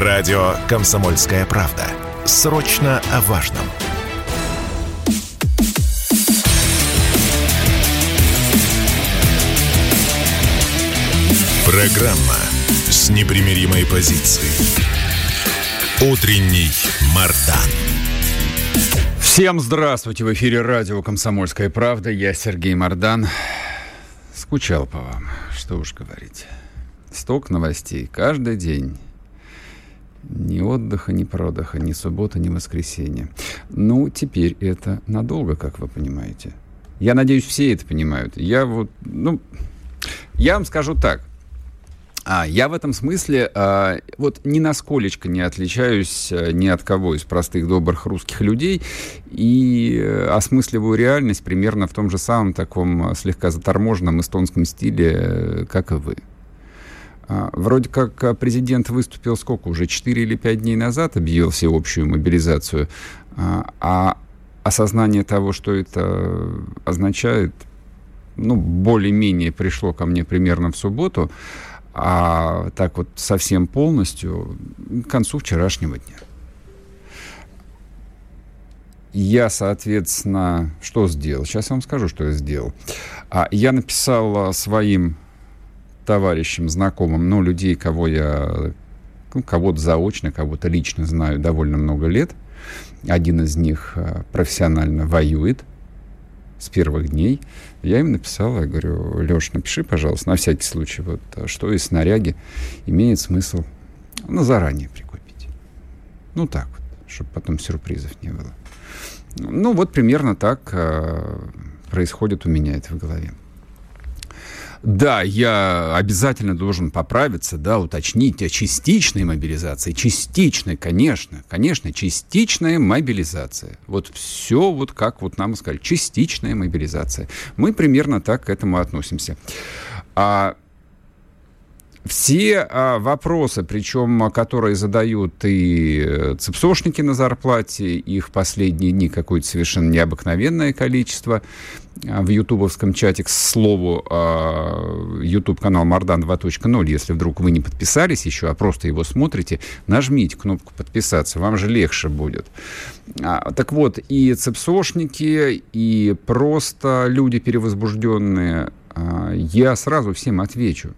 Радио «Комсомольская правда». Срочно о важном. Программа с непримиримой позицией. Утренний Мардан. Всем здравствуйте! В эфире радио «Комсомольская правда». Я Сергей Мардан. Скучал по вам, что уж говорить. Сток новостей каждый день. Ни отдыха, ни продыха, ни суббота, ни воскресенье. Ну, теперь это надолго, как вы понимаете. Я надеюсь, все это понимают. Я вот, ну, я вам скажу так. А, я в этом смысле а, вот ни насколечко не отличаюсь а, ни от кого из простых добрых русских людей и а, осмысливаю реальность примерно в том же самом таком а, слегка заторможенном эстонском стиле, как и вы. А, вроде как а, президент выступил сколько уже, 4 или 5 дней назад объявил всеобщую мобилизацию, а, а осознание того, что это означает, ну, более-менее пришло ко мне примерно в субботу, а так вот совсем полностью к концу вчерашнего дня. Я, соответственно, что сделал? Сейчас я вам скажу, что я сделал. Я написал своим товарищам, знакомым, но людей, кого я, ну, кого-то заочно, кого-то лично знаю довольно много лет. Один из них профессионально воюет с первых дней. Я им написал, я говорю, Леш, напиши, пожалуйста, на всякий случай, вот, что из снаряги имеет смысл ну, заранее прикупить. Ну, так вот, чтобы потом сюрпризов не было. Ну, вот примерно так э, происходит у меня это в голове. Да, я обязательно должен поправиться, да, уточнить о частичной мобилизации. Частичной, конечно, конечно, частичная мобилизация. Вот все вот как вот нам сказали, частичная мобилизация. Мы примерно так к этому относимся. А все а, вопросы, причем которые задают и цепсошники на зарплате, их последние дни какое-то совершенно необыкновенное количество в ютубовском чате, к слову, а, YouTube-канал Мардан 2.0, если вдруг вы не подписались еще, а просто его смотрите, нажмите кнопку подписаться, вам же легче будет. А, так вот, и цепсошники, и просто люди перевозбужденные, а, я сразу всем отвечу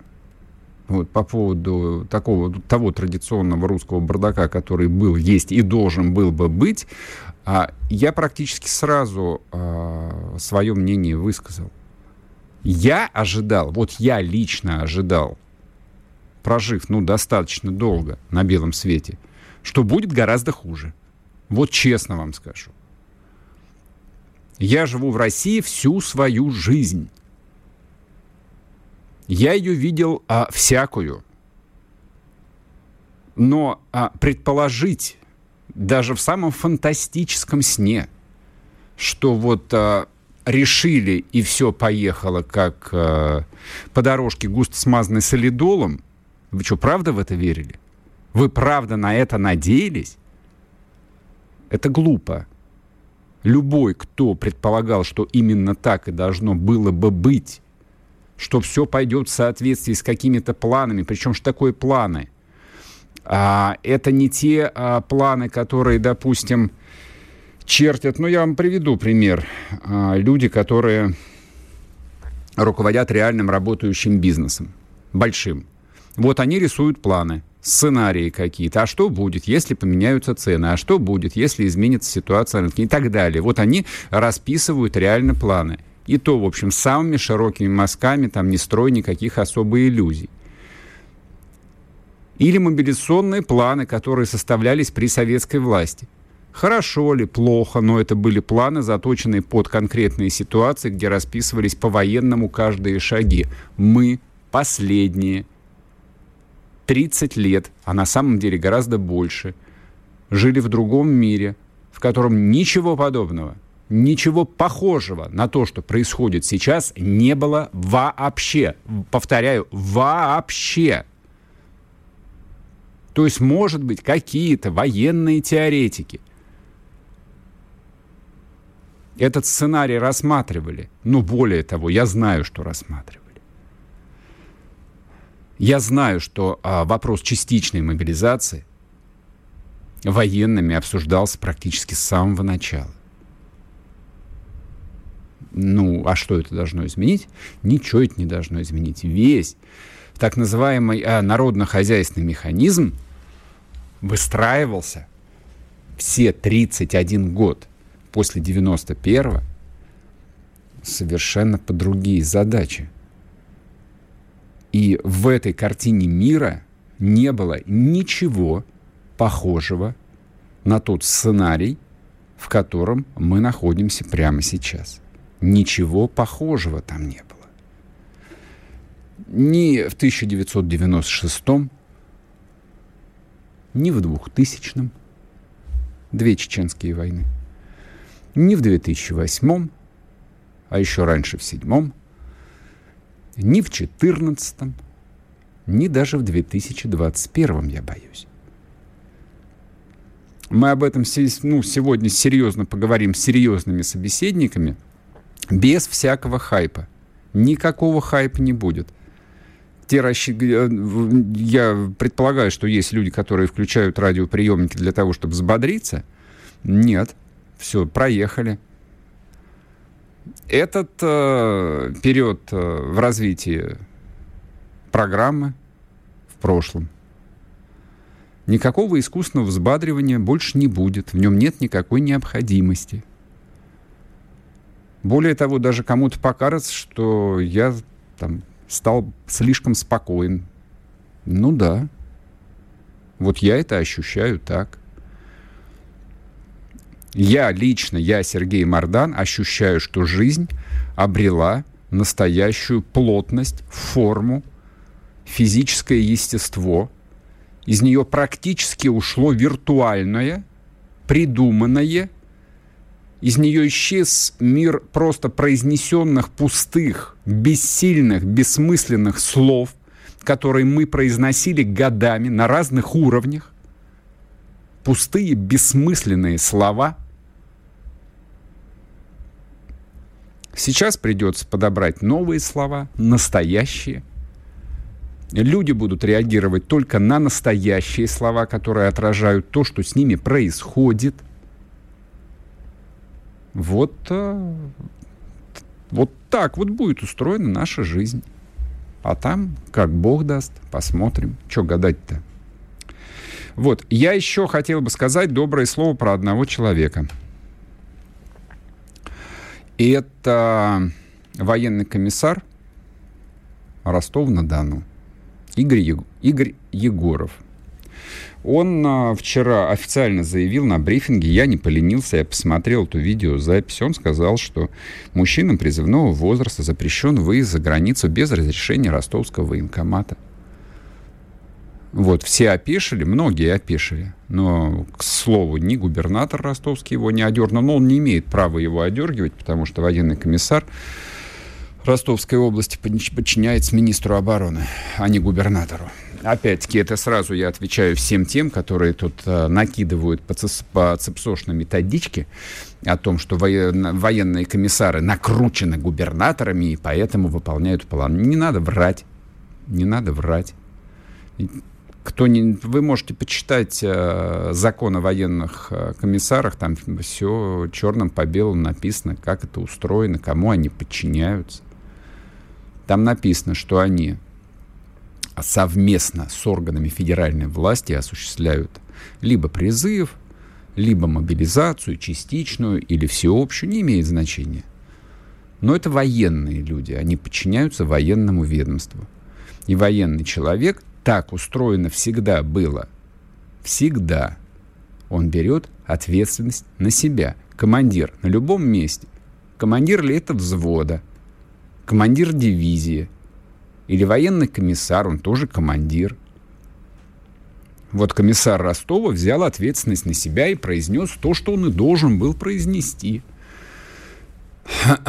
вот, по поводу такого, того традиционного русского бардака, который был, есть и должен был бы быть, а, я практически сразу а, свое мнение высказал. Я ожидал, вот я лично ожидал, прожив, ну, достаточно долго на белом свете, что будет гораздо хуже. Вот честно вам скажу. Я живу в России всю свою жизнь. Я ее видел а, всякую. Но а, предположить даже в самом фантастическом сне, что вот а, решили и все поехало как а, по дорожке густо смазанной солидолом, вы что, правда в это верили? Вы правда на это надеялись? Это глупо. Любой, кто предполагал, что именно так и должно было бы быть, что все пойдет в соответствии с какими-то планами. Причем что такое планы? А, это не те а, планы, которые, допустим, чертят. Ну, я вам приведу пример. А, люди, которые руководят реальным работающим бизнесом, большим. Вот они рисуют планы, сценарии какие-то. А что будет, если поменяются цены? А что будет, если изменится ситуация на рынке? И так далее. Вот они расписывают реально планы. И то, в общем, самыми широкими мазками, там не строй никаких особых иллюзий. Или мобилизационные планы, которые составлялись при советской власти. Хорошо ли, плохо, но это были планы, заточенные под конкретные ситуации, где расписывались по-военному каждые шаги. Мы последние 30 лет, а на самом деле гораздо больше, жили в другом мире, в котором ничего подобного – ничего похожего на то, что происходит сейчас, не было вообще. Повторяю, вообще. То есть, может быть, какие-то военные теоретики этот сценарий рассматривали. Но более того, я знаю, что рассматривали. Я знаю, что а, вопрос частичной мобилизации военными обсуждался практически с самого начала. Ну, а что это должно изменить? Ничего это не должно изменить. Весь так называемый а, народно-хозяйственный механизм выстраивался все 31 год после 91-го совершенно по другие задачи. И в этой картине мира не было ничего похожего на тот сценарий, в котором мы находимся прямо сейчас. Ничего похожего там не было. Ни в 1996, ни в 2000, две чеченские войны, ни в 2008, а еще раньше в 2007, ни в 2014, ни даже в 2021, я боюсь. Мы об этом ну, сегодня серьезно поговорим с серьезными собеседниками, без всякого хайпа. Никакого хайпа не будет. Те расщ... Э, я предполагаю, что есть люди, которые включают радиоприемники для того, чтобы взбодриться. Нет. Все, проехали. Этот э, период э, в развитии программы в прошлом. Никакого искусственного взбадривания больше не будет. В нем нет никакой необходимости. Более того, даже кому-то покажется, что я там стал слишком спокоен. Ну да. Вот я это ощущаю так. Я лично, я, Сергей Мардан, ощущаю, что жизнь обрела настоящую плотность, форму, физическое естество. Из нее практически ушло виртуальное, придуманное. Из нее исчез мир просто произнесенных пустых, бессильных, бессмысленных слов, которые мы произносили годами на разных уровнях пустые, бессмысленные слова. Сейчас придется подобрать новые слова, настоящие. Люди будут реагировать только на настоящие слова, которые отражают то, что с ними происходит. Вот, э, вот так вот будет устроена наша жизнь. А там, как Бог даст, посмотрим. Что гадать-то? Вот, я еще хотел бы сказать доброе слово про одного человека. Это военный комиссар Ростова-на-Дону Игорь, Игорь Егоров. Он а, вчера официально заявил на брифинге, я не поленился, я посмотрел эту видеозапись, он сказал, что мужчинам призывного возраста запрещен выезд за границу без разрешения ростовского военкомата. Вот, все опешили, многие опешили. Но, к слову, ни губернатор ростовский его не одернул, но он не имеет права его одергивать, потому что военный комиссар Ростовской области подчиняется министру обороны, а не губернатору. Опять-таки, это сразу я отвечаю всем тем, которые тут э, накидывают по, цис, по методичке о том, что воен, военные комиссары накручены губернаторами и поэтому выполняют план. Не надо врать. Не надо врать. Кто не, вы можете почитать э, закон о военных э, комиссарах, там все черным по белому написано, как это устроено, кому они подчиняются. Там написано, что они совместно с органами федеральной власти осуществляют либо призыв, либо мобилизацию, частичную или всеобщую, не имеет значения. Но это военные люди, они подчиняются военному ведомству. И военный человек так устроено всегда было. Всегда. Он берет ответственность на себя. Командир на любом месте. Командир ли это взвода, командир дивизии или военный комиссар, он тоже командир. Вот комиссар Ростова взял ответственность на себя и произнес то, что он и должен был произнести.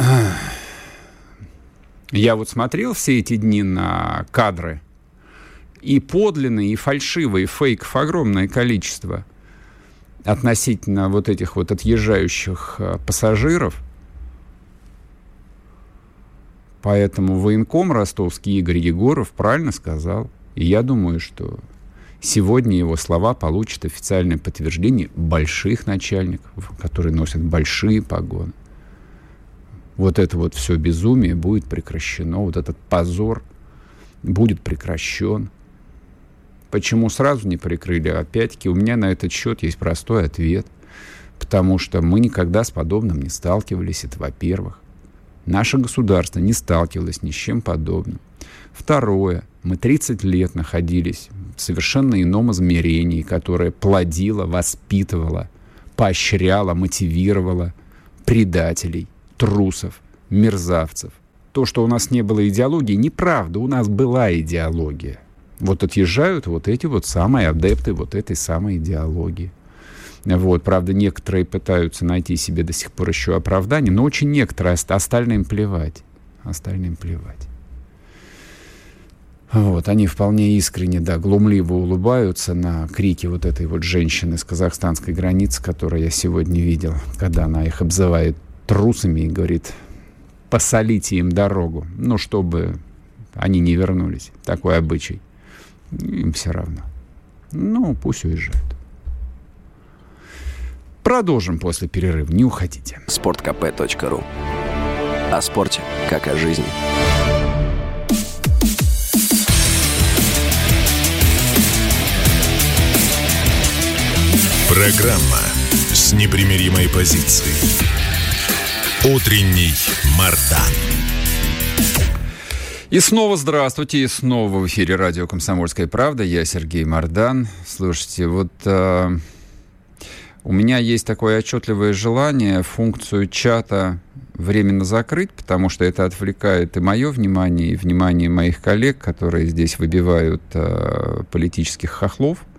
Я вот смотрел все эти дни на кадры и подлинные, и фальшивые, фейков огромное количество относительно вот этих вот отъезжающих э, пассажиров. Поэтому военком ростовский Игорь Егоров правильно сказал. И я думаю, что Сегодня его слова получат официальное подтверждение больших начальников, которые носят большие погоны. Вот это вот все безумие будет прекращено, вот этот позор будет прекращен. Почему сразу не прикрыли? Опять-таки, у меня на этот счет есть простой ответ. Потому что мы никогда с подобным не сталкивались, это во-первых. Наше государство не сталкивалось ни с чем подобным. Второе. Мы 30 лет находились в совершенно ином измерении, которое плодило, воспитывало, поощряло, мотивировало предателей, трусов, мерзавцев. То, что у нас не было идеологии, неправда, у нас была идеология. Вот отъезжают вот эти вот самые адепты вот этой самой идеологии. Вот, правда, некоторые пытаются найти себе до сих пор еще оправдание, но очень некоторые, остальным плевать. Остальным плевать. Вот, они вполне искренне, да, глумливо улыбаются на крики вот этой вот женщины с казахстанской границы, которую я сегодня видел, когда она их обзывает трусами и говорит, посолите им дорогу, ну, чтобы они не вернулись. Такой обычай. Им все равно. Ну, пусть уезжают. Продолжим после перерыва. Не уходите. Спорткп.ру О спорте, как о жизни. Программа с непримиримой позицией. Утренний Мардан. И снова здравствуйте, и снова в эфире радио «Комсомольская правда». Я Сергей Мардан. Слушайте, вот э, у меня есть такое отчетливое желание функцию чата временно закрыть, потому что это отвлекает и мое внимание, и внимание моих коллег, которые здесь выбивают э, политических хохлов –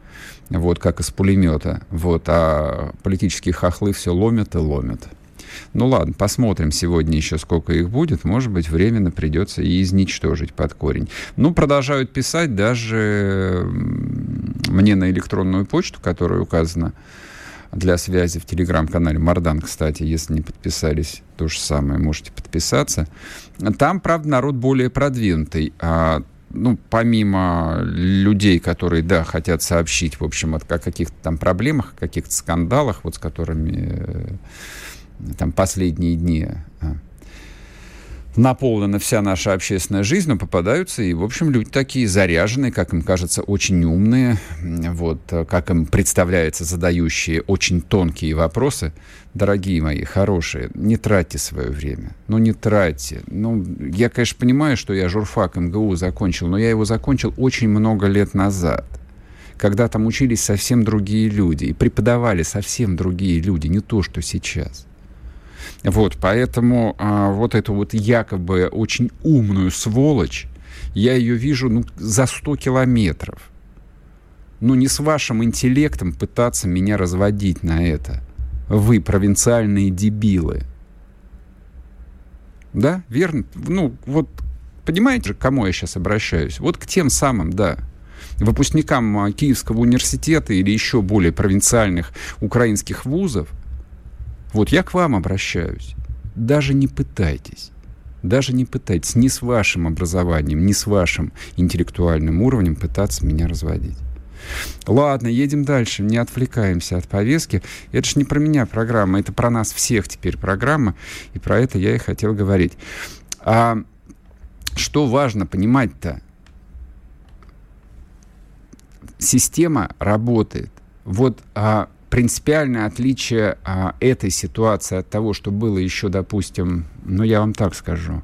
вот, как из пулемета, вот, а политические хохлы все ломят и ломят. Ну ладно, посмотрим сегодня еще, сколько их будет. Может быть, временно придется и изничтожить под корень. Ну, продолжают писать даже мне на электронную почту, которая указана для связи в телеграм-канале Мардан, кстати, если не подписались, то же самое, можете подписаться. Там, правда, народ более продвинутый. А ну, помимо людей, которые, да, хотят сообщить, в общем, о каких-то там проблемах, каких-то скандалах, вот с которыми э, там последние дни а, наполнена вся наша общественная жизнь, но попадаются и, в общем, люди такие заряженные, как им кажется, очень умные, вот, как им представляется, задающие очень тонкие вопросы. Дорогие мои, хорошие, не тратьте свое время. Ну, не тратьте. Ну, я, конечно, понимаю, что я журфак МГУ закончил, но я его закончил очень много лет назад когда там учились совсем другие люди и преподавали совсем другие люди, не то, что сейчас. Вот, поэтому а, вот эту вот якобы очень умную сволочь, я ее вижу ну, за 100 километров. Ну, не с вашим интеллектом пытаться меня разводить на это. Вы провинциальные дебилы. Да, верно? Ну, вот понимаете к кому я сейчас обращаюсь? Вот к тем самым, да, выпускникам а, Киевского университета или еще более провинциальных украинских вузов – вот я к вам обращаюсь. Даже не пытайтесь. Даже не пытайтесь ни с вашим образованием, ни с вашим интеллектуальным уровнем пытаться меня разводить. Ладно, едем дальше, не отвлекаемся от повестки. Это же не про меня программа, это про нас всех теперь программа, и про это я и хотел говорить. А что важно понимать-то? Система работает. Вот а, принципиальное отличие а, этой ситуации от того, что было еще, допустим, ну я вам так скажу,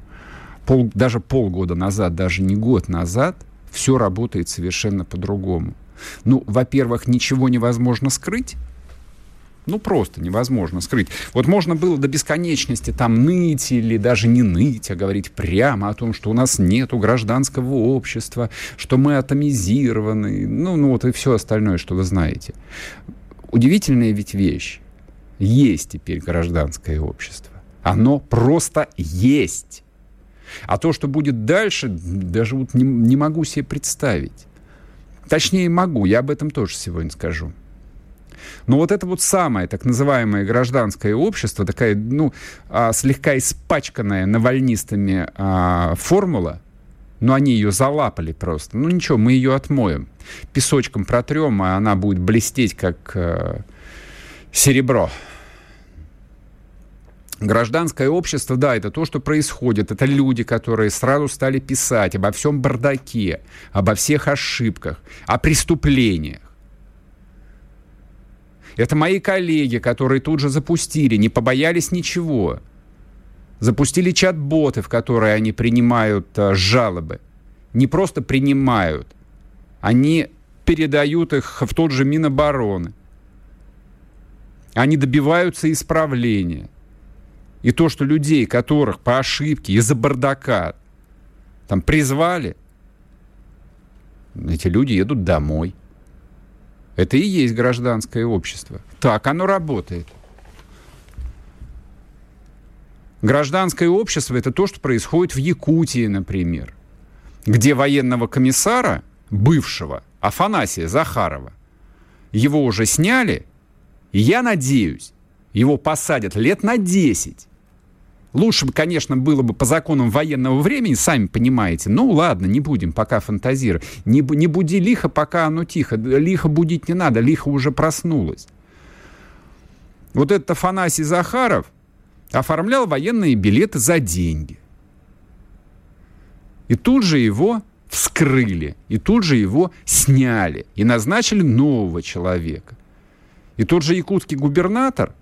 пол, даже полгода назад, даже не год назад, все работает совершенно по-другому. Ну, во-первых, ничего невозможно скрыть, ну, просто невозможно скрыть. Вот можно было до бесконечности там ныть или даже не ныть, а говорить прямо о том, что у нас нету гражданского общества, что мы атомизированы, ну, ну вот и все остальное, что вы знаете. Удивительная ведь вещь. Есть теперь гражданское общество. Оно просто есть. А то, что будет дальше, даже вот не, не могу себе представить. Точнее, могу, я об этом тоже сегодня скажу. Но вот это вот самое так называемое гражданское общество, такая, ну, а, слегка испачканная навальнистами а, формула, Но они ее залапали просто. Ну ничего, мы ее отмоем. Песочком протрем, а она будет блестеть, как э, серебро. Гражданское общество, да, это то, что происходит. Это люди, которые сразу стали писать обо всем бардаке, обо всех ошибках, о преступлениях. Это мои коллеги, которые тут же запустили, не побоялись ничего. Запустили чат-боты, в которые они принимают а, жалобы. Не просто принимают, они передают их в тот же Минобороны. Они добиваются исправления. И то, что людей, которых по ошибке из-за бардака там призвали, эти люди едут домой. Это и есть гражданское общество. Так оно работает. Гражданское общество это то, что происходит в Якутии, например, где военного комиссара, бывшего, Афанасия Захарова, его уже сняли, и я надеюсь, его посадят лет на 10. Лучше бы, конечно, было бы по законам военного времени, сами понимаете. Ну, ладно, не будем пока фантазировать. Не, не буди лихо, пока оно тихо. Лихо будить не надо, лихо уже проснулось. Вот этот Афанасий Захаров оформлял военные билеты за деньги. И тут же его вскрыли, и тут же его сняли, и назначили нового человека. И тот же якутский губернатор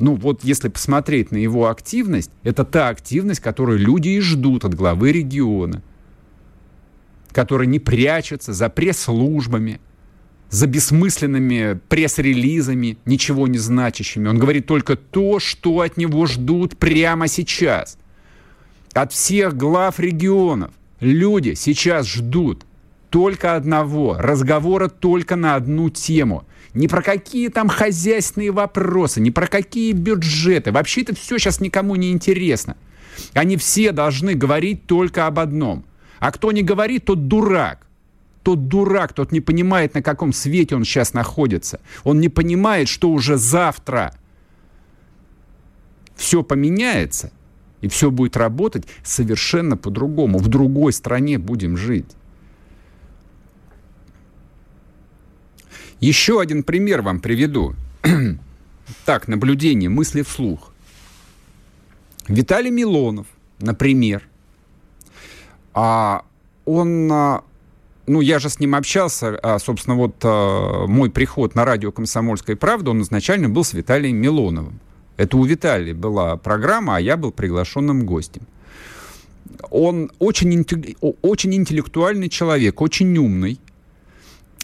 ну вот если посмотреть на его активность, это та активность, которую люди и ждут от главы региона, который не прячется за пресс-службами, за бессмысленными пресс-релизами, ничего не значащими. Он говорит только то, что от него ждут прямо сейчас. От всех глав регионов люди сейчас ждут только одного, разговора только на одну тему – ни про какие там хозяйственные вопросы, ни про какие бюджеты. Вообще это все сейчас никому не интересно. Они все должны говорить только об одном. А кто не говорит, тот дурак. Тот дурак, тот не понимает, на каком свете он сейчас находится. Он не понимает, что уже завтра все поменяется, и все будет работать совершенно по-другому. В другой стране будем жить. Еще один пример вам приведу. так, наблюдение, мысли вслух. Виталий Милонов, например, а он, а, ну, я же с ним общался, а, собственно, вот а, мой приход на радио «Комсомольская правда», он изначально был с Виталием Милоновым. Это у Виталия была программа, а я был приглашенным гостем. Он очень, очень интеллектуальный человек, очень умный,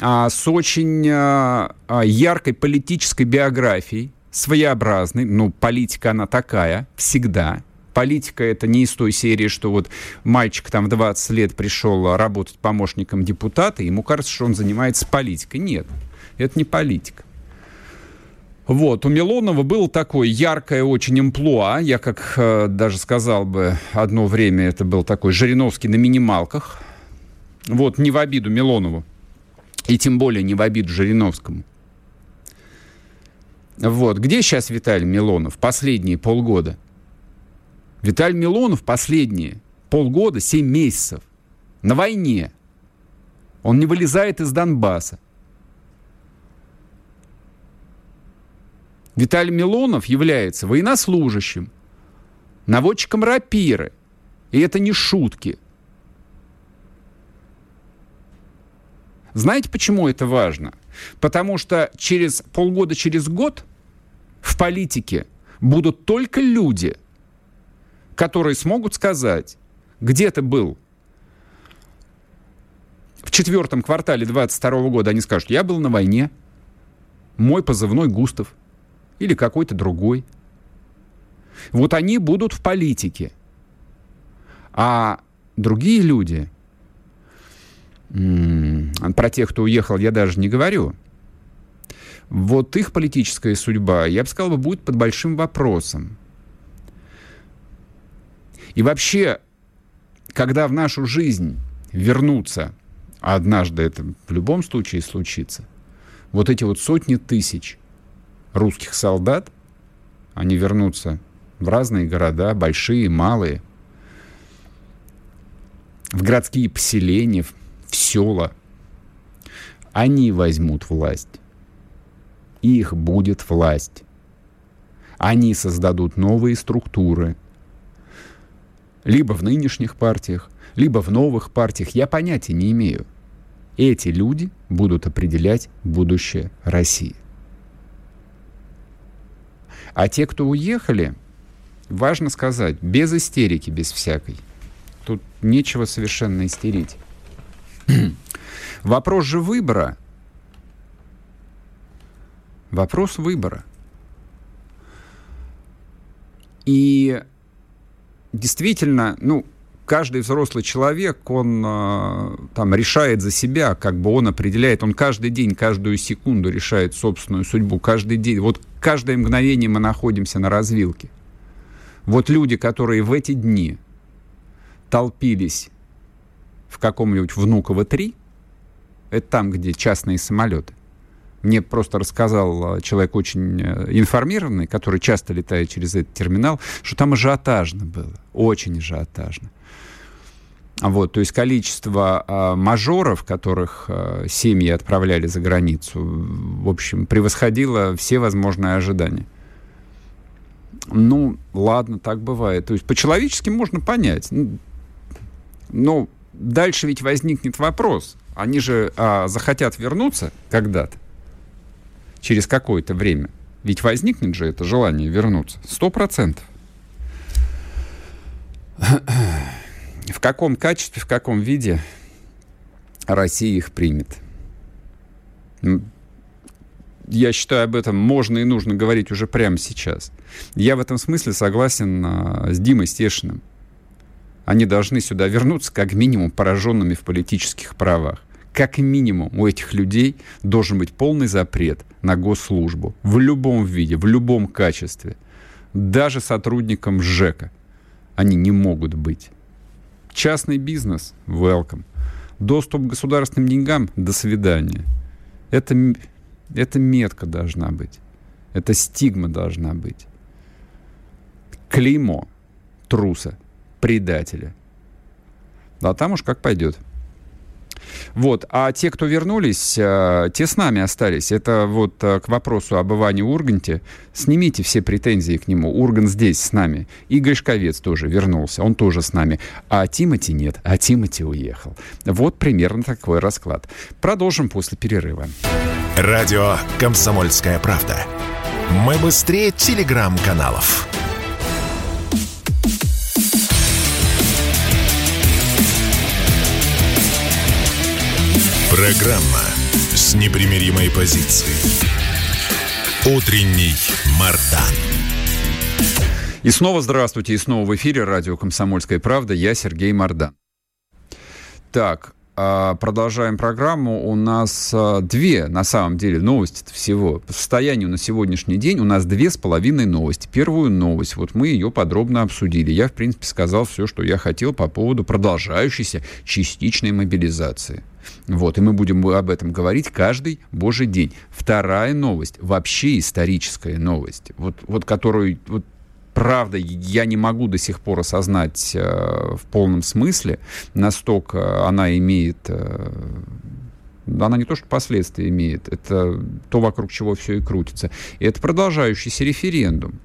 а, с очень а, а, яркой политической биографией, своеобразной. Ну, политика она такая, всегда. Политика это не из той серии, что вот мальчик там в 20 лет пришел работать помощником депутата, ему кажется, что он занимается политикой. Нет, это не политика. Вот, у Милонова было такое яркое очень амплуа. Я, как э, даже сказал бы, одно время это был такой Жириновский на минималках. Вот, не в обиду Милонову. И тем более не в обиду Жириновскому. Вот. Где сейчас Виталий Милонов? Последние полгода. Виталий Милонов последние полгода, семь месяцев на войне. Он не вылезает из Донбасса. Виталий Милонов является военнослужащим, наводчиком рапиры. И это не шутки. Знаете, почему это важно? Потому что через полгода, через год в политике будут только люди, которые смогут сказать, где ты был в четвертом квартале 22 года, они скажут, я был на войне, мой позывной Густав или какой-то другой. Вот они будут в политике. А другие люди, про тех, кто уехал, я даже не говорю. Вот их политическая судьба, я бы сказал, будет под большим вопросом. И вообще, когда в нашу жизнь вернутся, а однажды это в любом случае случится, вот эти вот сотни тысяч русских солдат, они вернутся в разные города, большие, малые – в городские поселения, в села. Они возьмут власть. Их будет власть. Они создадут новые структуры. Либо в нынешних партиях, либо в новых партиях. Я понятия не имею. Эти люди будут определять будущее России. А те, кто уехали, важно сказать, без истерики, без всякой. Тут нечего совершенно истерить. Вопрос же выбора. Вопрос выбора. И действительно, ну, каждый взрослый человек, он э, там решает за себя, как бы он определяет, он каждый день, каждую секунду решает собственную судьбу, каждый день, вот каждое мгновение мы находимся на развилке. Вот люди, которые в эти дни толпились в каком-нибудь Внуково-3, это там, где частные самолеты, мне просто рассказал э, человек очень э, информированный, который часто летает через этот терминал, что там ажиотажно было, очень ажиотажно. Вот, то есть количество э, мажоров, которых э, семьи отправляли за границу, в общем, превосходило все возможные ожидания. Ну, ладно, так бывает. То есть по-человечески можно понять. Ну, но дальше ведь возникнет вопрос. Они же а, захотят вернуться когда-то через какое-то время. Ведь возникнет же это желание вернуться. Сто процентов. В каком качестве, в каком виде Россия их примет? Я считаю, об этом можно и нужно говорить уже прямо сейчас. Я в этом смысле согласен а, с Димой Стешиным. Они должны сюда вернуться как минимум пораженными в политических правах как минимум у этих людей должен быть полный запрет на госслужбу в любом виде, в любом качестве. Даже сотрудникам ЖЭКа они не могут быть. Частный бизнес – welcome. Доступ к государственным деньгам – до свидания. Это, это метка должна быть. Это стигма должна быть. Клеймо труса, предателя. А там уж как пойдет. Вот. А те, кто вернулись, э, те с нами остались. Это вот э, к вопросу об Иване Урганте. Снимите все претензии к нему. Урган здесь с нами. И Гришковец тоже вернулся. Он тоже с нами. А Тимати нет. А Тимати уехал. Вот примерно такой расклад. Продолжим после перерыва. Радио «Комсомольская правда». Мы быстрее телеграм-каналов. Программа с непримиримой позицией. Утренний Мардан. И снова здравствуйте, и снова в эфире радио «Комсомольская правда». Я Сергей Мардан. Так, а, продолжаем программу. У нас а, две, на самом деле, новости всего. По состоянию на сегодняшний день у нас две с половиной новости. Первую новость, вот мы ее подробно обсудили. Я, в принципе, сказал все, что я хотел по поводу продолжающейся частичной мобилизации. Вот, и мы будем об этом говорить каждый божий день. Вторая новость, вообще историческая новость, вот, вот которую вот, правда, я не могу до сих пор осознать э, в полном смысле, настолько она имеет... Э, она не то, что последствия имеет, это то, вокруг чего все и крутится. И это продолжающийся референдум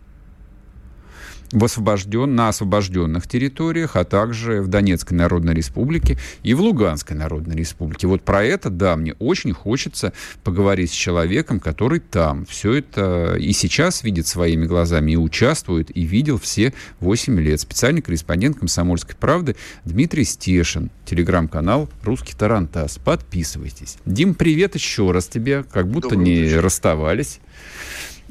в освобожден, на освобожденных территориях, а также в Донецкой Народной Республике и в Луганской Народной Республике. Вот про это, да, мне очень хочется поговорить с человеком, который там все это и сейчас видит своими глазами, и участвует, и видел все 8 лет. Специальный корреспондент «Комсомольской правды» Дмитрий Стешин, телеграм-канал «Русский Тарантас». Подписывайтесь. Дим, привет еще раз тебе, как будто Добрый не вечер. расставались.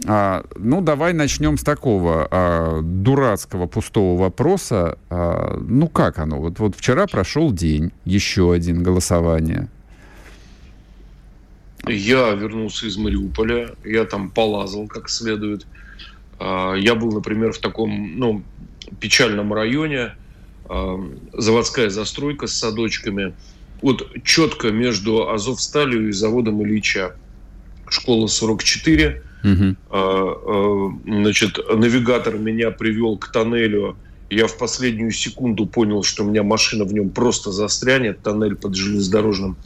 А, ну, давай начнем с такого а, дурацкого пустого вопроса. А, ну, как оно? Вот, вот вчера прошел день, еще один голосование. Я вернулся из Мариуполя, я там полазал как следует. А, я был, например, в таком, ну, печальном районе, а, заводская застройка с садочками. Вот четко между Азовсталью и заводом Ильича. Школа 44, Угу. Значит, навигатор меня привел к тоннелю Я в последнюю секунду понял, что у меня машина в нем просто застрянет, тоннель под железнодорожным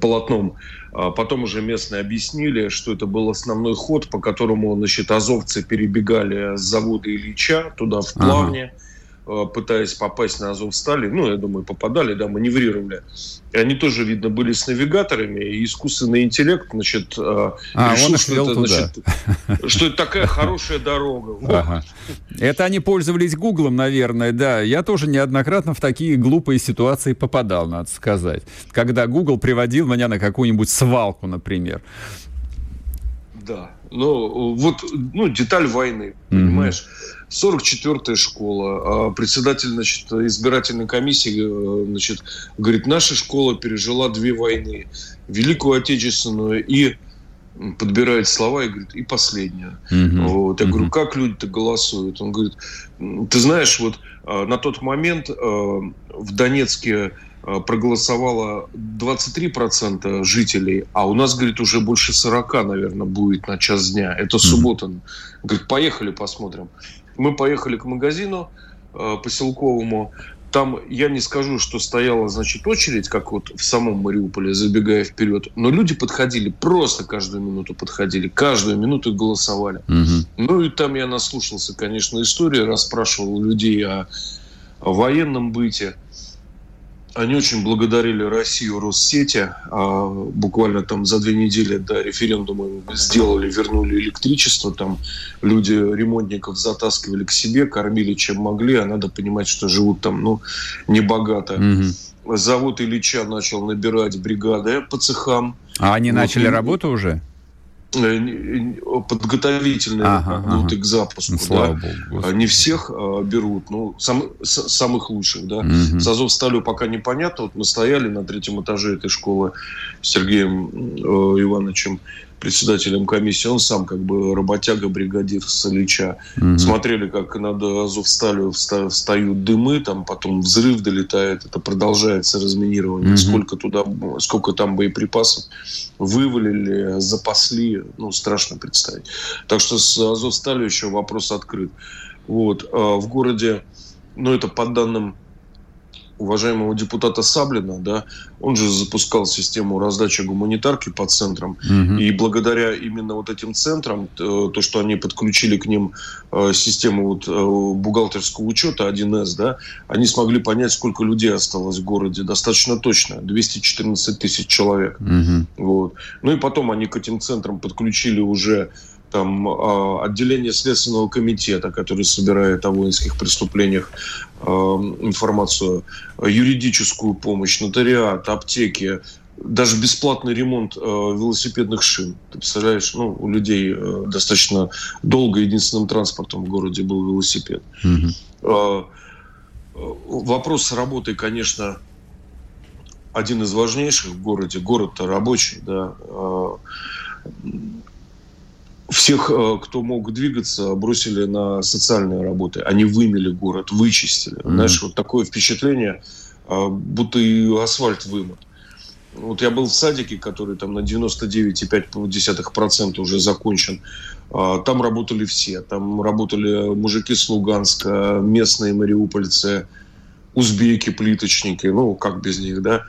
полотном. А потом уже местные объяснили, что это был основной ход, по которому значит, азовцы перебегали с завода Ильича туда в Плавне. Ага пытаясь попасть на Азовстали, ну, я думаю, попадали, да, маневрировали. И они тоже, видно, были с навигаторами, и искусственный интеллект, значит, э, а, решил, он что, это, туда. значит, что это такая хорошая дорога. Ага. Это они пользовались Гуглом, наверное, да. Я тоже неоднократно в такие глупые ситуации попадал, надо сказать. Когда Google приводил меня на какую-нибудь свалку, например. Да. Ну, вот, ну, деталь войны, понимаешь? Mm-hmm. 44-я школа. А председатель значит, избирательной комиссии э, значит, говорит, наша школа пережила две войны. Великую Отечественную и подбирает слова и говорит, и последняя. Uh-huh. Вот. Я uh-huh. говорю, как люди-то голосуют? Он говорит, ты знаешь, вот а, на тот момент а, в Донецке а, проголосовало 23% жителей, а у нас, говорит, уже больше 40, наверное, будет на час дня. Это суббота. Говорит, поехали посмотрим. Мы поехали к магазину э, поселковому. Там я не скажу, что стояла, значит, очередь, как вот в самом Мариуполе, забегая вперед, но люди подходили, просто каждую минуту подходили, каждую минуту голосовали. Угу. Ну и там я наслушался, конечно, истории, расспрашивал людей о, о военном быте. Они очень благодарили Россию, Россети. А буквально там за две недели до референдума сделали, вернули электричество. Там люди ремонтников затаскивали к себе, кормили чем могли. А надо понимать, что живут там, ну, небогато. Угу. Завод Ильича начал набирать бригады по цехам. А они вот, начали и... работу уже? Э, подготовительные ага, минуты ага. к запуску. Ну, слава да. Богу. Не всех а, берут, ну, сам, с, самых лучших, да. Угу. С Азовсталью пока непонятно. Вот мы стояли на третьем этаже этой школы с Сергеем э, Ивановичем председателем комиссии, он сам как бы работяга, бригадир с Ильича. Угу. Смотрели, как над Азовсталью встают дымы, там потом взрыв долетает, это продолжается разминирование, угу. сколько туда, сколько там боеприпасов вывалили, запасли, ну, страшно представить. Так что с Азовсталью еще вопрос открыт. Вот. А в городе, ну, это по данным уважаемого депутата Саблина, да, он же запускал систему раздачи гуманитарки по центрам, угу. и благодаря именно вот этим центрам, э, то, что они подключили к ним э, систему вот э, бухгалтерского учета 1С, да, они смогли понять, сколько людей осталось в городе, достаточно точно, 214 тысяч человек. Угу. Вот. Ну и потом они к этим центрам подключили уже там а, отделение Следственного комитета, который собирает о воинских преступлениях а, информацию, юридическую помощь, нотариат, аптеки, даже бесплатный ремонт э, велосипедных шин. Ты представляешь, ну, у людей э, достаточно долго единственным транспортом в городе был велосипед. Mm-hmm. Э, вопрос с работой, конечно, один из важнейших в городе. Город-то рабочий, да. Э, всех, э, кто мог двигаться, бросили на социальные работы. Они вымели город, вычистили. Mm-hmm. Знаешь, вот такое впечатление, э, будто и асфальт вымыт. Вот я был в садике, который там на 99,5% уже закончен. А, там работали все. Там работали мужики с Луганска, местные мариупольцы, узбеки, плиточники. Ну, как без них, да?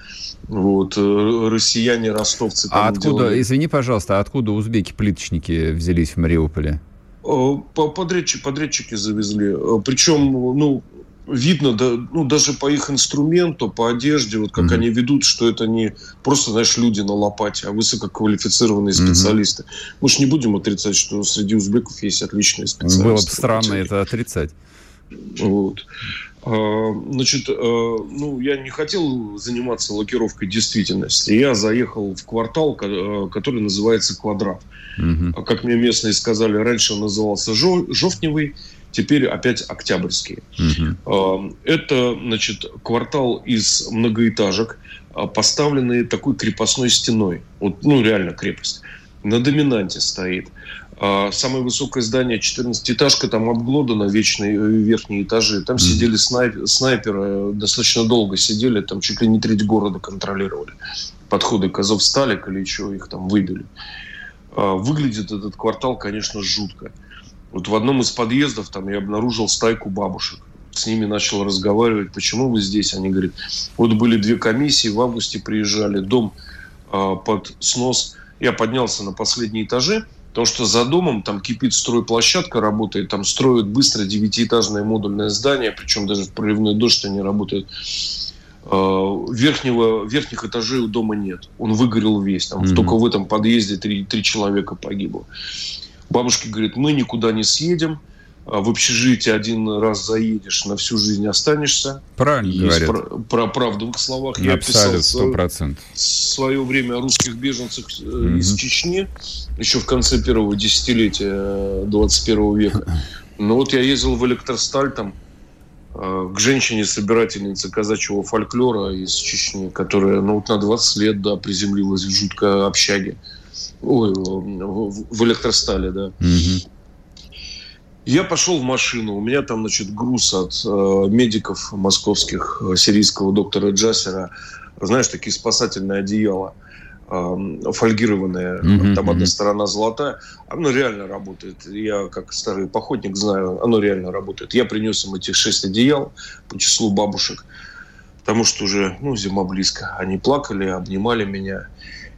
Вот, э, россияне, ростовцы. А откуда, делали. извини, пожалуйста, а откуда узбеки-плиточники взялись в Мариуполе? Подрядчики, подрядчики завезли. Э, Причем, ну, видно, да, ну, даже по их инструменту, по одежде, вот как mm-hmm. они ведут, что это не просто, знаешь, люди на лопате, а высококвалифицированные mm-hmm. специалисты. Мы же не будем отрицать, что среди узбеков есть отличные специалисты. Было бы странно это отрицать. Вот. А, значит, а, ну, я не хотел заниматься лакировкой действительности. Я заехал в квартал, а, который называется «Квадрат». Угу. Как мне местные сказали, раньше он назывался Жовтневый, теперь опять Октябрьский. Угу. Это, значит, квартал из многоэтажек, поставленный такой крепостной стеной. Вот, ну, реально крепость. На доминанте стоит. А самое высокое здание, 14-этажка, там обглодано, вечные э, верхние этажи. Там mm-hmm. сидели снайп, снайперы, достаточно долго сидели, там чуть ли не треть города контролировали. Подходы к Азовстали, к Ильичу, их там выбили. А, выглядит этот квартал, конечно, жутко. Вот в одном из подъездов там я обнаружил стайку бабушек с ними начал разговаривать, почему вы здесь. Они говорят, вот были две комиссии, в августе приезжали, дом э, под снос. Я поднялся на последние этажи, потому что за домом там кипит стройплощадка, работает, там строят быстро девятиэтажное модульное здание, причем даже в проливной дождь они работают. Э, верхнего, верхних этажей у дома нет. Он выгорел весь. Там, mm-hmm. Только в этом подъезде три, три человека погибло. Бабушка говорит, мы никуда не съедем. А в общежитие один раз заедешь, на всю жизнь останешься. Правильно Есть говорят. Про, про правду в их словах. Я сто процентов. В свое время о русских беженцах mm-hmm. из Чечни, еще в конце первого десятилетия 21 века. Но вот я ездил в Электросталь, там Э, к женщине-собирательнице казачьего фольклора из Чечни, которая ну, вот на 20 лет да, приземлилась в жуткой общаге. Ой, в электростале, да. Угу. Я пошел в машину, у меня там, значит, груз от э, медиков московских, э, сирийского доктора Джасера, знаешь, такие спасательные одеяла – фольгированная, mm-hmm. там одна сторона золотая, оно реально работает. Я, как старый походник, знаю, оно реально работает. Я принес им эти шесть одеял по числу бабушек, потому что уже, ну, зима близко. Они плакали, обнимали меня.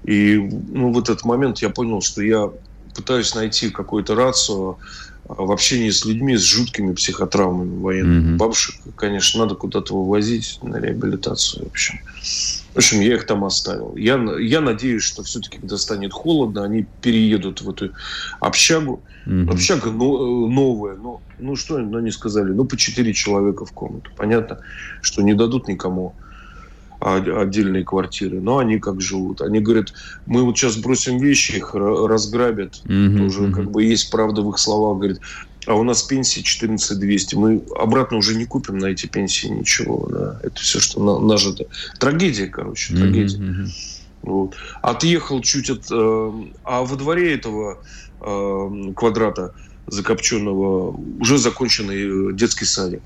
И, ну, в этот момент я понял, что я пытаюсь найти какую-то рацию в общении с людьми с жуткими психотравмами военными. Mm-hmm. Бабушек, конечно, надо куда-то вывозить на реабилитацию. В общем. В общем, я их там оставил. Я, я надеюсь, что все-таки, когда станет холодно, они переедут в эту общагу. Mm-hmm. Общага но, новая. Ну, ну, что они сказали? Ну, по четыре человека в комнату. Понятно, что не дадут никому отдельные квартиры, но они как живут. Они говорят, мы вот сейчас бросим вещи, их разграбят. Mm-hmm. Тоже как бы есть правда в их словах. Говорит, а у нас пенсии 14 200. Мы обратно уже не купим на эти пенсии ничего. Да. Это все, что на, нажито. Трагедия, короче, трагедия. Mm-hmm. Вот. Отъехал чуть от... Э, а во дворе этого э, квадрата закопченного уже законченный детский садик.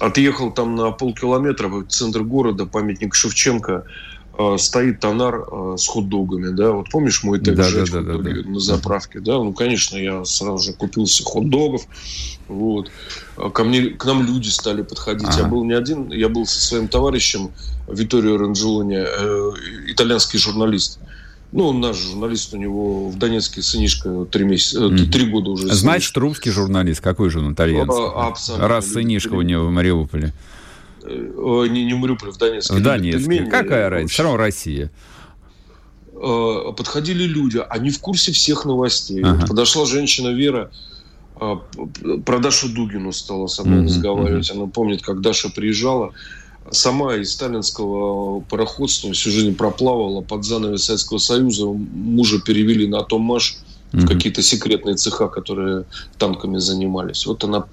Отъехал там на полкилометра в центр города, памятник Шевченко – Э, стоит тонар э, с хот-догами, да, вот помнишь мой тег да, да, да, да, на заправке, да, ну, конечно, я сразу же купился хот-догов, вот, а ко мне, к нам люди стали подходить, ага. я был не один, я был со своим товарищем Виторио Ранджелони, э, итальянский журналист, ну, он наш журналист, у него в Донецке сынишка три месяца, mm. три года уже. Значит, русский журналист, какой же он итальянский? А, абсолютно. Раз сынишка у него в Мариуполе. Э, не, не в Мариуполе, в Донецке. В Донецке. Пельмени, Какая разница? Все равно Россия. Э, подходили люди, они в курсе всех новостей. Ага. Вот подошла женщина Вера, э, про Дашу Дугину стала со мной mm-hmm. разговаривать. Она помнит, как Даша приезжала. Сама из сталинского пароходства всю жизнь проплавала под занавес Советского Союза. Мужа перевели на Томаш mm-hmm. в какие-то секретные цеха, которые танками занимались. Вот она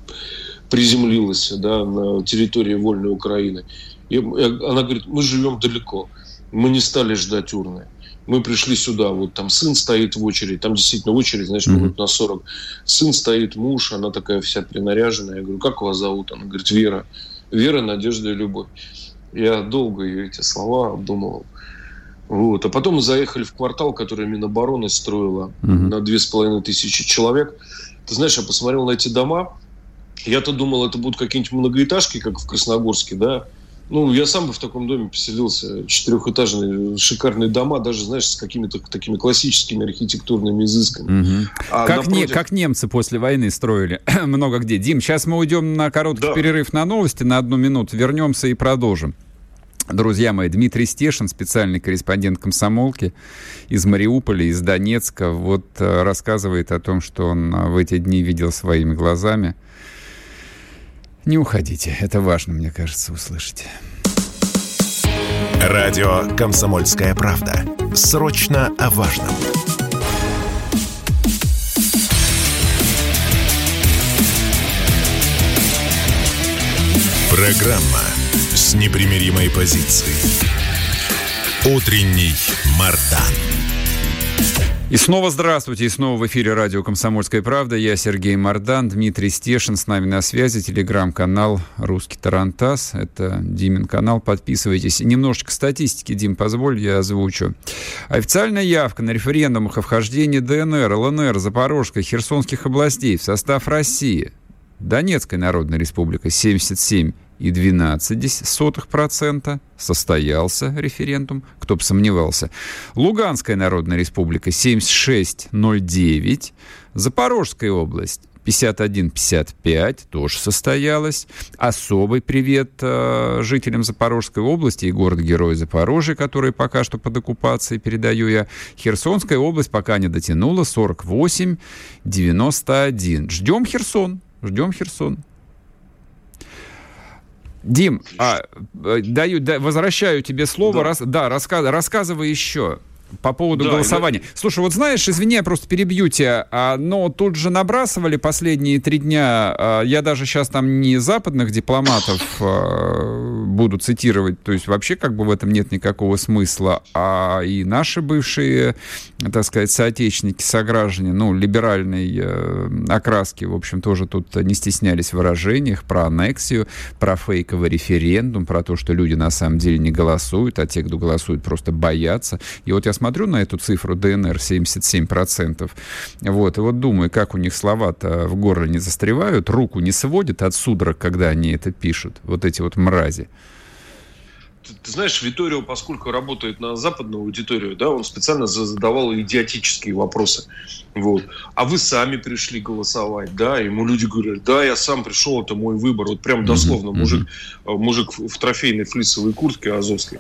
приземлилась да, на территории вольной Украины. И она говорит, мы живем далеко, мы не стали ждать урны. Мы пришли сюда, вот там сын стоит в очереди, там действительно очередь, знаешь, mm-hmm. на 40. Сын стоит, муж, она такая вся принаряженная. Я говорю, как вас зовут? Она говорит, Вера. Вера, Надежда и Любовь. Я долго эти слова обдумывал. Вот. А потом мы заехали в квартал, который Минобороны строила mm-hmm. на две с половиной тысячи человек. Ты знаешь, я посмотрел на эти дома, я-то думал, это будут какие-нибудь многоэтажки, как в Красногорске, да. Ну, я сам бы в таком доме поселился. Четырехэтажные шикарные дома, даже, знаешь, с какими-то такими классическими архитектурными изысками. Угу. А как, напротив... не, как немцы после войны строили много где. Дим, сейчас мы уйдем на короткий да. перерыв на новости на одну минуту. Вернемся и продолжим. Друзья мои, Дмитрий Стешин, специальный корреспондент комсомолки из Мариуполя, из Донецка, вот э, рассказывает о том, что он э, в эти дни видел своими глазами – не уходите. Это важно, мне кажется, услышать. Радио «Комсомольская правда». Срочно о важном. Программа с непримиримой позицией. Утренний Мардан. И снова здравствуйте, и снова в эфире радио «Комсомольская правда». Я Сергей Мордан, Дмитрий Стешин с нами на связи, телеграм-канал «Русский Тарантас». Это Димин канал, подписывайтесь. Немножечко статистики, Дим, позволь, я озвучу. Официальная явка на референдумах о вхождении ДНР, ЛНР, Запорожской, Херсонских областей в состав России Донецкая Народная Республика 77 и 12% состоялся референдум, кто бы сомневался. Луганская Народная Республика 76,09, Запорожская область 51-55 тоже состоялась. Особый привет э, жителям Запорожской области и город-герой Запорожье, который пока что под оккупацией передаю я. Херсонская область пока не дотянула 48-91. Ждем Херсон. Ждем Херсон. Дим, а, э, даю, да, возвращаю тебе слово. Да, Рас, да раска, рассказывай еще по поводу да, голосования. Я... Слушай, вот знаешь, извини, я просто перебью тебя, а, но тут же набрасывали последние три дня, а, я даже сейчас там не западных дипломатов а, буду цитировать, то есть вообще как бы в этом нет никакого смысла, а и наши бывшие, так сказать, соотечественники, сограждане, ну, либеральной э, окраски, в общем, тоже тут не стеснялись в выражениях про аннексию, про фейковый референдум, про то, что люди на самом деле не голосуют, а те, кто голосует, просто боятся. И вот я смотрю на эту цифру ДНР 77%, вот, и вот думаю, как у них слова-то в горле не застревают, руку не сводят от судорог, когда они это пишут, вот эти вот мрази ты, знаешь, Виторио, поскольку работает на западную аудиторию, да, он специально задавал идиотические вопросы. Вот. А вы сами пришли голосовать, да, ему люди говорят, да, я сам пришел, это мой выбор. Вот прям дословно, мужик, э, мужик в трофейной флисовой куртке азовской,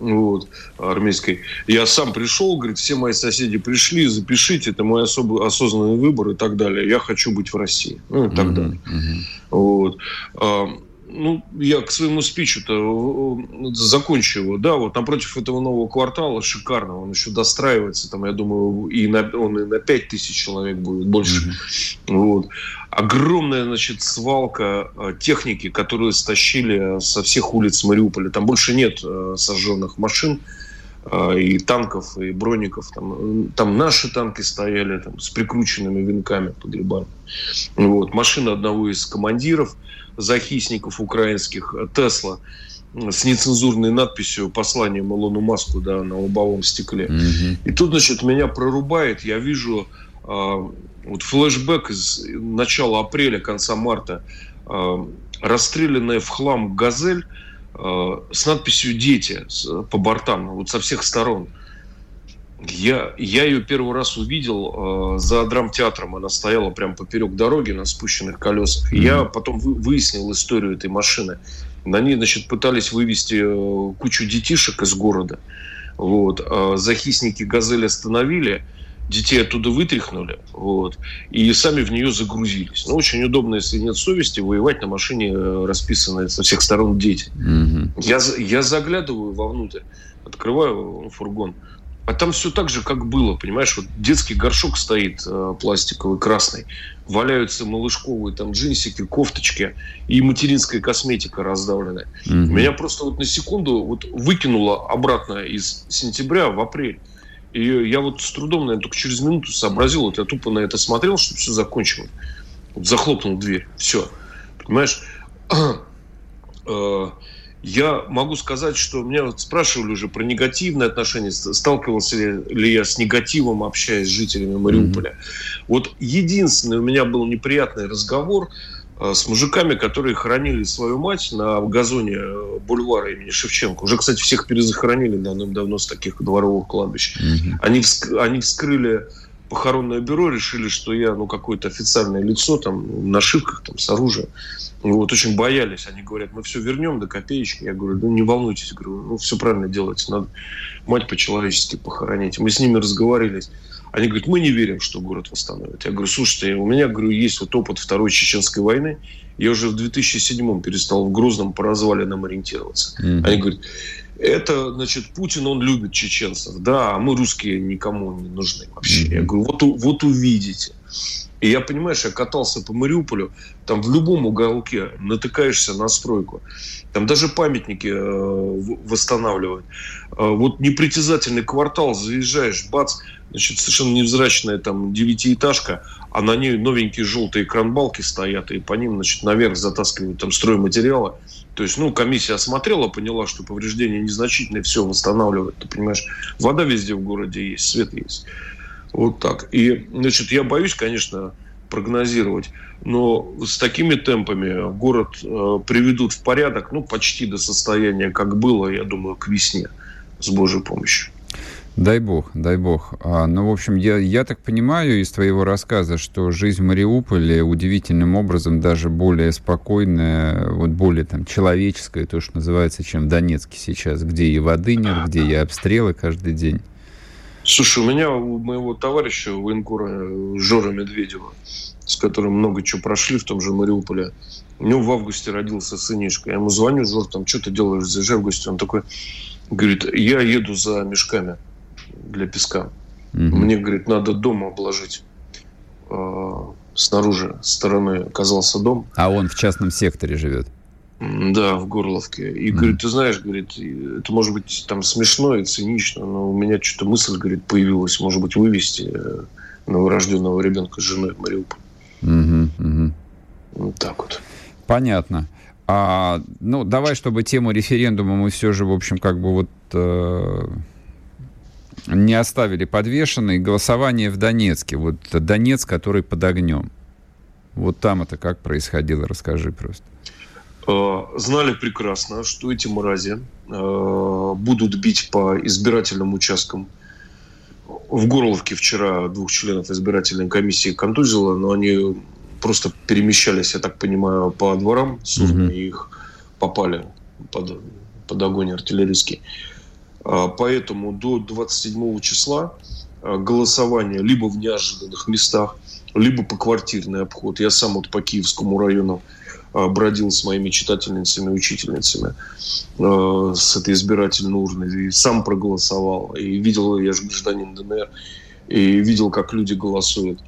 вот, армейской. Я сам пришел, говорит, все мои соседи пришли, запишите, это мой особый осознанный выбор и так далее. Я хочу быть в России. Ну, и так далее. Вот ну, я к своему спичу-то э, закончу его, да, вот напротив этого нового квартала шикарного, он еще достраивается, там, я думаю, и на, он и на 5 тысяч человек будет больше. Mm-hmm. Вот. Огромная, значит, свалка э, техники, которую стащили со всех улиц Мариуполя. Там больше нет э, сожженных машин и танков, и броников. Там, там наши танки стояли там, с прикрученными венками погребами. Вот. Машина одного из командиров – захисников украинских э, Тесла с нецензурной надписью посланием Илону Маску да, на лобовом стекле. Mm-hmm. И тут, значит, меня прорубает, я вижу э, вот флешбэк из начала апреля, конца марта, э, расстрелянная в хлам «Газель» э, с надписью «Дети» по бортам, вот со всех сторон. Я, я ее первый раз увидел э, за драмтеатром. Она стояла прямо поперек дороги на спущенных колесах. Mm-hmm. Я потом вы, выяснил историю этой машины. На ней, значит, пытались вывести э, кучу детишек из города. Вот. А захисники «Газель» остановили, детей оттуда вытряхнули, вот, и сами в нее загрузились. Ну, очень удобно, если нет совести, воевать на машине, э, расписанной со всех сторон дети. Mm-hmm. Я, я заглядываю вовнутрь, открываю фургон, а там все так же, как было, понимаешь? Вот детский горшок стоит э, пластиковый, красный. Валяются малышковые там джинсики, кофточки и материнская косметика раздавленная. Mm-hmm. Меня просто вот на секунду вот выкинуло обратно из сентября в апрель. И я вот с трудом, наверное, только через минуту сообразил. Вот я тупо на это смотрел, что все закончилось. Вот захлопнул дверь. Все. Понимаешь? Я могу сказать, что меня вот спрашивали уже про негативные отношения, сталкивался ли я с негативом, общаясь с жителями Мариуполя. Mm-hmm. Вот единственный у меня был неприятный разговор э, с мужиками, которые хоронили свою мать на газоне э, бульвара имени Шевченко. Уже, кстати, всех перезахоронили давным-давно с таких дворовых кладбищ. Mm-hmm. Они, вск- они вскрыли похоронное бюро, решили, что я ну, какое-то официальное лицо там, в нашивках там, с оружием. Вот, очень боялись. Они говорят, мы все вернем до копеечки. Я говорю, ну не волнуйтесь, говорю, ну все правильно делаете, надо мать по-человечески похоронить. Мы с ними разговаривались. Они говорят, мы не верим, что город восстановит. Я говорю, слушайте, у меня, говорю, есть вот опыт Второй Чеченской войны. Я уже в 2007-м перестал в Грозном по развалинам ориентироваться. Mm-hmm. Они говорят, это, значит, Путин, он любит чеченцев. Да, а мы русские никому не нужны вообще. Я говорю, вот, вот увидите. И я, понимаешь, я катался по Мариуполю, там в любом уголке натыкаешься на стройку. Там даже памятники э, восстанавливают. Э, вот непритязательный квартал, заезжаешь, бац, значит, совершенно невзрачная там девятиэтажка, а на ней новенькие желтые кранбалки стоят, и по ним, значит, наверх затаскивают там стройматериалы. То есть, ну, комиссия осмотрела, поняла, что повреждения незначительные, все восстанавливают. Ты понимаешь, вода везде в городе есть, свет есть. Вот так. И, значит, я боюсь, конечно, прогнозировать. Но с такими темпами город э, приведут в порядок, ну, почти до состояния, как было, я думаю, к весне, с Божьей помощью. Дай бог, дай бог. А, ну, в общем, я, я так понимаю из твоего рассказа, что жизнь в Мариуполе удивительным образом даже более спокойная, вот более там человеческая, то, что называется, чем в Донецке сейчас, где и воды нет, где и обстрелы каждый день. Слушай, у меня, у моего товарища, военкора Жора Медведева, с которым много чего прошли в том же Мариуполе, у него в августе родился сынишка. Я ему звоню, Жор, там, что ты делаешь, заезжай в гости. Он такой, говорит, я еду за мешками для песка. Угу. Мне, говорит, надо дом обложить. Э, снаружи стороны оказался дом. А он в частном секторе живет? Да, в Горловке. И, mm. говорит, ты знаешь, говорит, это может быть там смешно и цинично, но у меня что-то мысль, говорит, появилась, может быть, вывести э, новорожденного ребенка с женой в Мариуполь. Mm-hmm. Mm-hmm. Вот так вот. Понятно. А, ну, давай, чтобы тему референдума мы все же, в общем, как бы вот э, не оставили подвешенной. Голосование в Донецке. Вот Донецк, который под огнем. Вот там это как происходило? Расскажи просто. Э, знали прекрасно, что эти мрази э, будут бить по избирательным участкам. В Горловке вчера двух членов избирательной комиссии контузило, но они просто перемещались, я так понимаю, по дворам с mm-hmm. и их попали под, под огонь артиллерийский. А, поэтому до 27 числа голосование либо в неожиданных местах, либо по квартирный обход. Я сам вот по Киевскому району бродил с моими читательницами, учительницами с этой избирательной урны. И сам проголосовал. И видел, я же гражданин ДНР, и видел, как люди голосуют.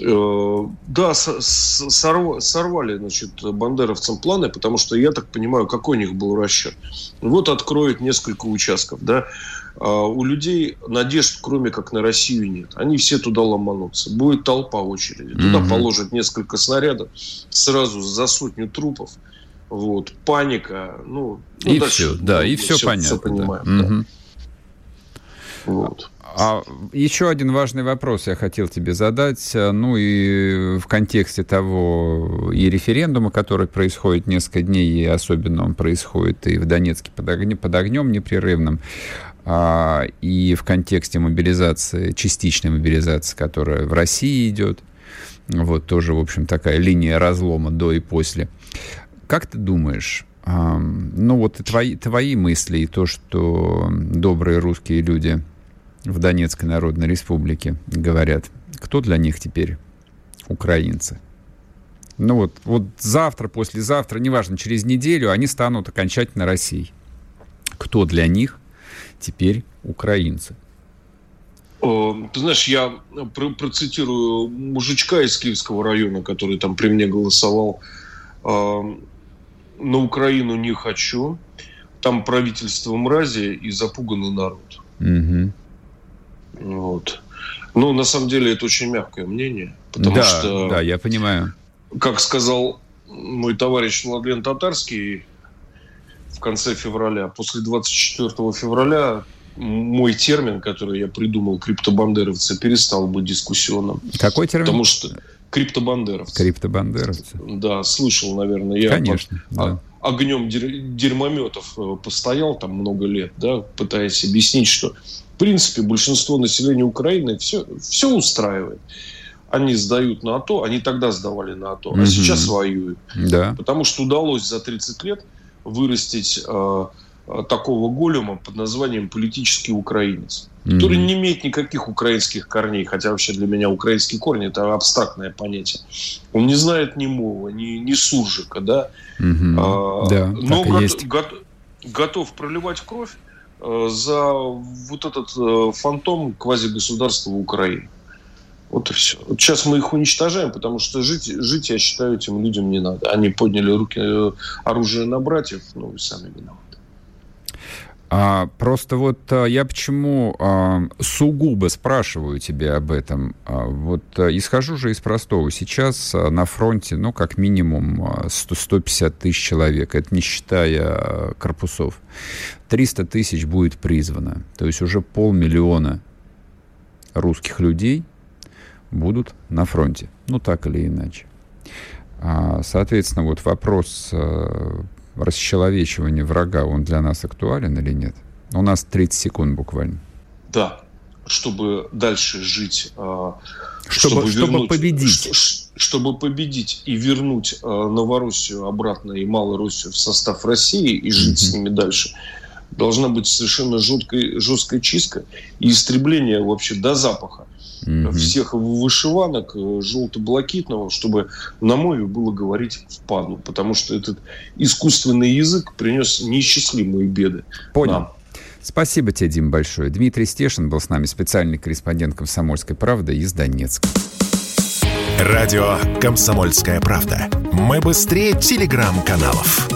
Э, да, сорвали, значит, бандеровцам планы, потому что, я так понимаю, какой у них был расчет. Вот откроют несколько участков, да. А у людей надежд, кроме как на Россию, нет. Они все туда ломанутся. Будет толпа очереди. Туда угу. положат несколько снарядов, сразу за сотню трупов. Вот, паника, ну, ну и все, да, и все, все понятно. Все понимаем, да. Угу. Вот. А еще один важный вопрос я хотел тебе задать. Ну и в контексте того и референдума, который происходит несколько дней, и особенно он происходит и в Донецке под, огне, под огнем непрерывным, и в контексте мобилизации, частичной мобилизации, которая в России идет. Вот тоже, в общем, такая линия разлома до и после. Как ты думаешь, ну вот твои, твои мысли и то, что добрые русские люди в Донецкой Народной Республике говорят, кто для них теперь украинцы? Ну вот, вот завтра, послезавтра, неважно, через неделю они станут окончательно Россией. Кто для них теперь украинцы? Ты знаешь, я про процитирую мужичка из Киевского района, который там при мне голосовал. На Украину не хочу. Там правительство мрази и запуганный народ. Угу. Вот. Ну, на самом деле, это очень мягкое мнение. Потому да, что, да, я понимаю. Как сказал мой товарищ Владлен Татарский в конце февраля, после 24 февраля мой термин, который я придумал, криптобандеровцы, перестал быть дискуссионным. Какой термин? Потому что криптобандеровцы. Криптобандеровцы. Да, слышал, наверное. Я Конечно, под да. огнем дерьмометов э, постоял там много лет, да, пытаясь объяснить, что в принципе, большинство населения Украины все, все устраивает. Они сдают на АТО, они тогда сдавали на АТО, угу. а сейчас воюют. Да. Потому что удалось за 30 лет вырастить э, такого голема под названием политический украинец, mm который не имеет никаких украинских корней, хотя вообще для меня украинские корни это абстрактное понятие. Он не знает ни мова, ни, ни суржика, да, mm а, да но го- го- готов проливать кровь Э, за вот этот э, фантом квазигосударства Украины. Вот и все. Вот сейчас мы их уничтожаем, потому что жить, жить, я считаю, этим людям не надо. Они подняли руки, э, оружие на братьев, ну, вы сами виноваты. А, просто вот а, я почему а, сугубо спрашиваю тебя об этом. А, вот а, исхожу же из простого. Сейчас а, на фронте, ну, как минимум 100, 150 тысяч человек. Это не считая а, корпусов. 300 тысяч будет призвано. То есть уже полмиллиона русских людей будут на фронте. Ну, так или иначе. А, соответственно, вот вопрос э, расчеловечивания врага, он для нас актуален или нет? У нас 30 секунд буквально. Да, чтобы дальше жить, э, чтобы, чтобы, вернуть, чтобы победить. чтобы победить и вернуть э, Новороссию обратно и Малороссию в состав России и жить mm-hmm. с ними дальше, должна быть совершенно жуткая, жесткая чистка и истребление вообще до запаха mm-hmm. всех вышиванок э, желто-блакитного, чтобы на мове было говорить в потому что этот искусственный язык принес неисчислимые беды Понял. нам. Спасибо тебе, Дим, большое. Дмитрий Стешин был с нами, специальный корреспондент «Комсомольской правды» из Донецка. Радио «Комсомольская правда». Мы быстрее телеграм-каналов.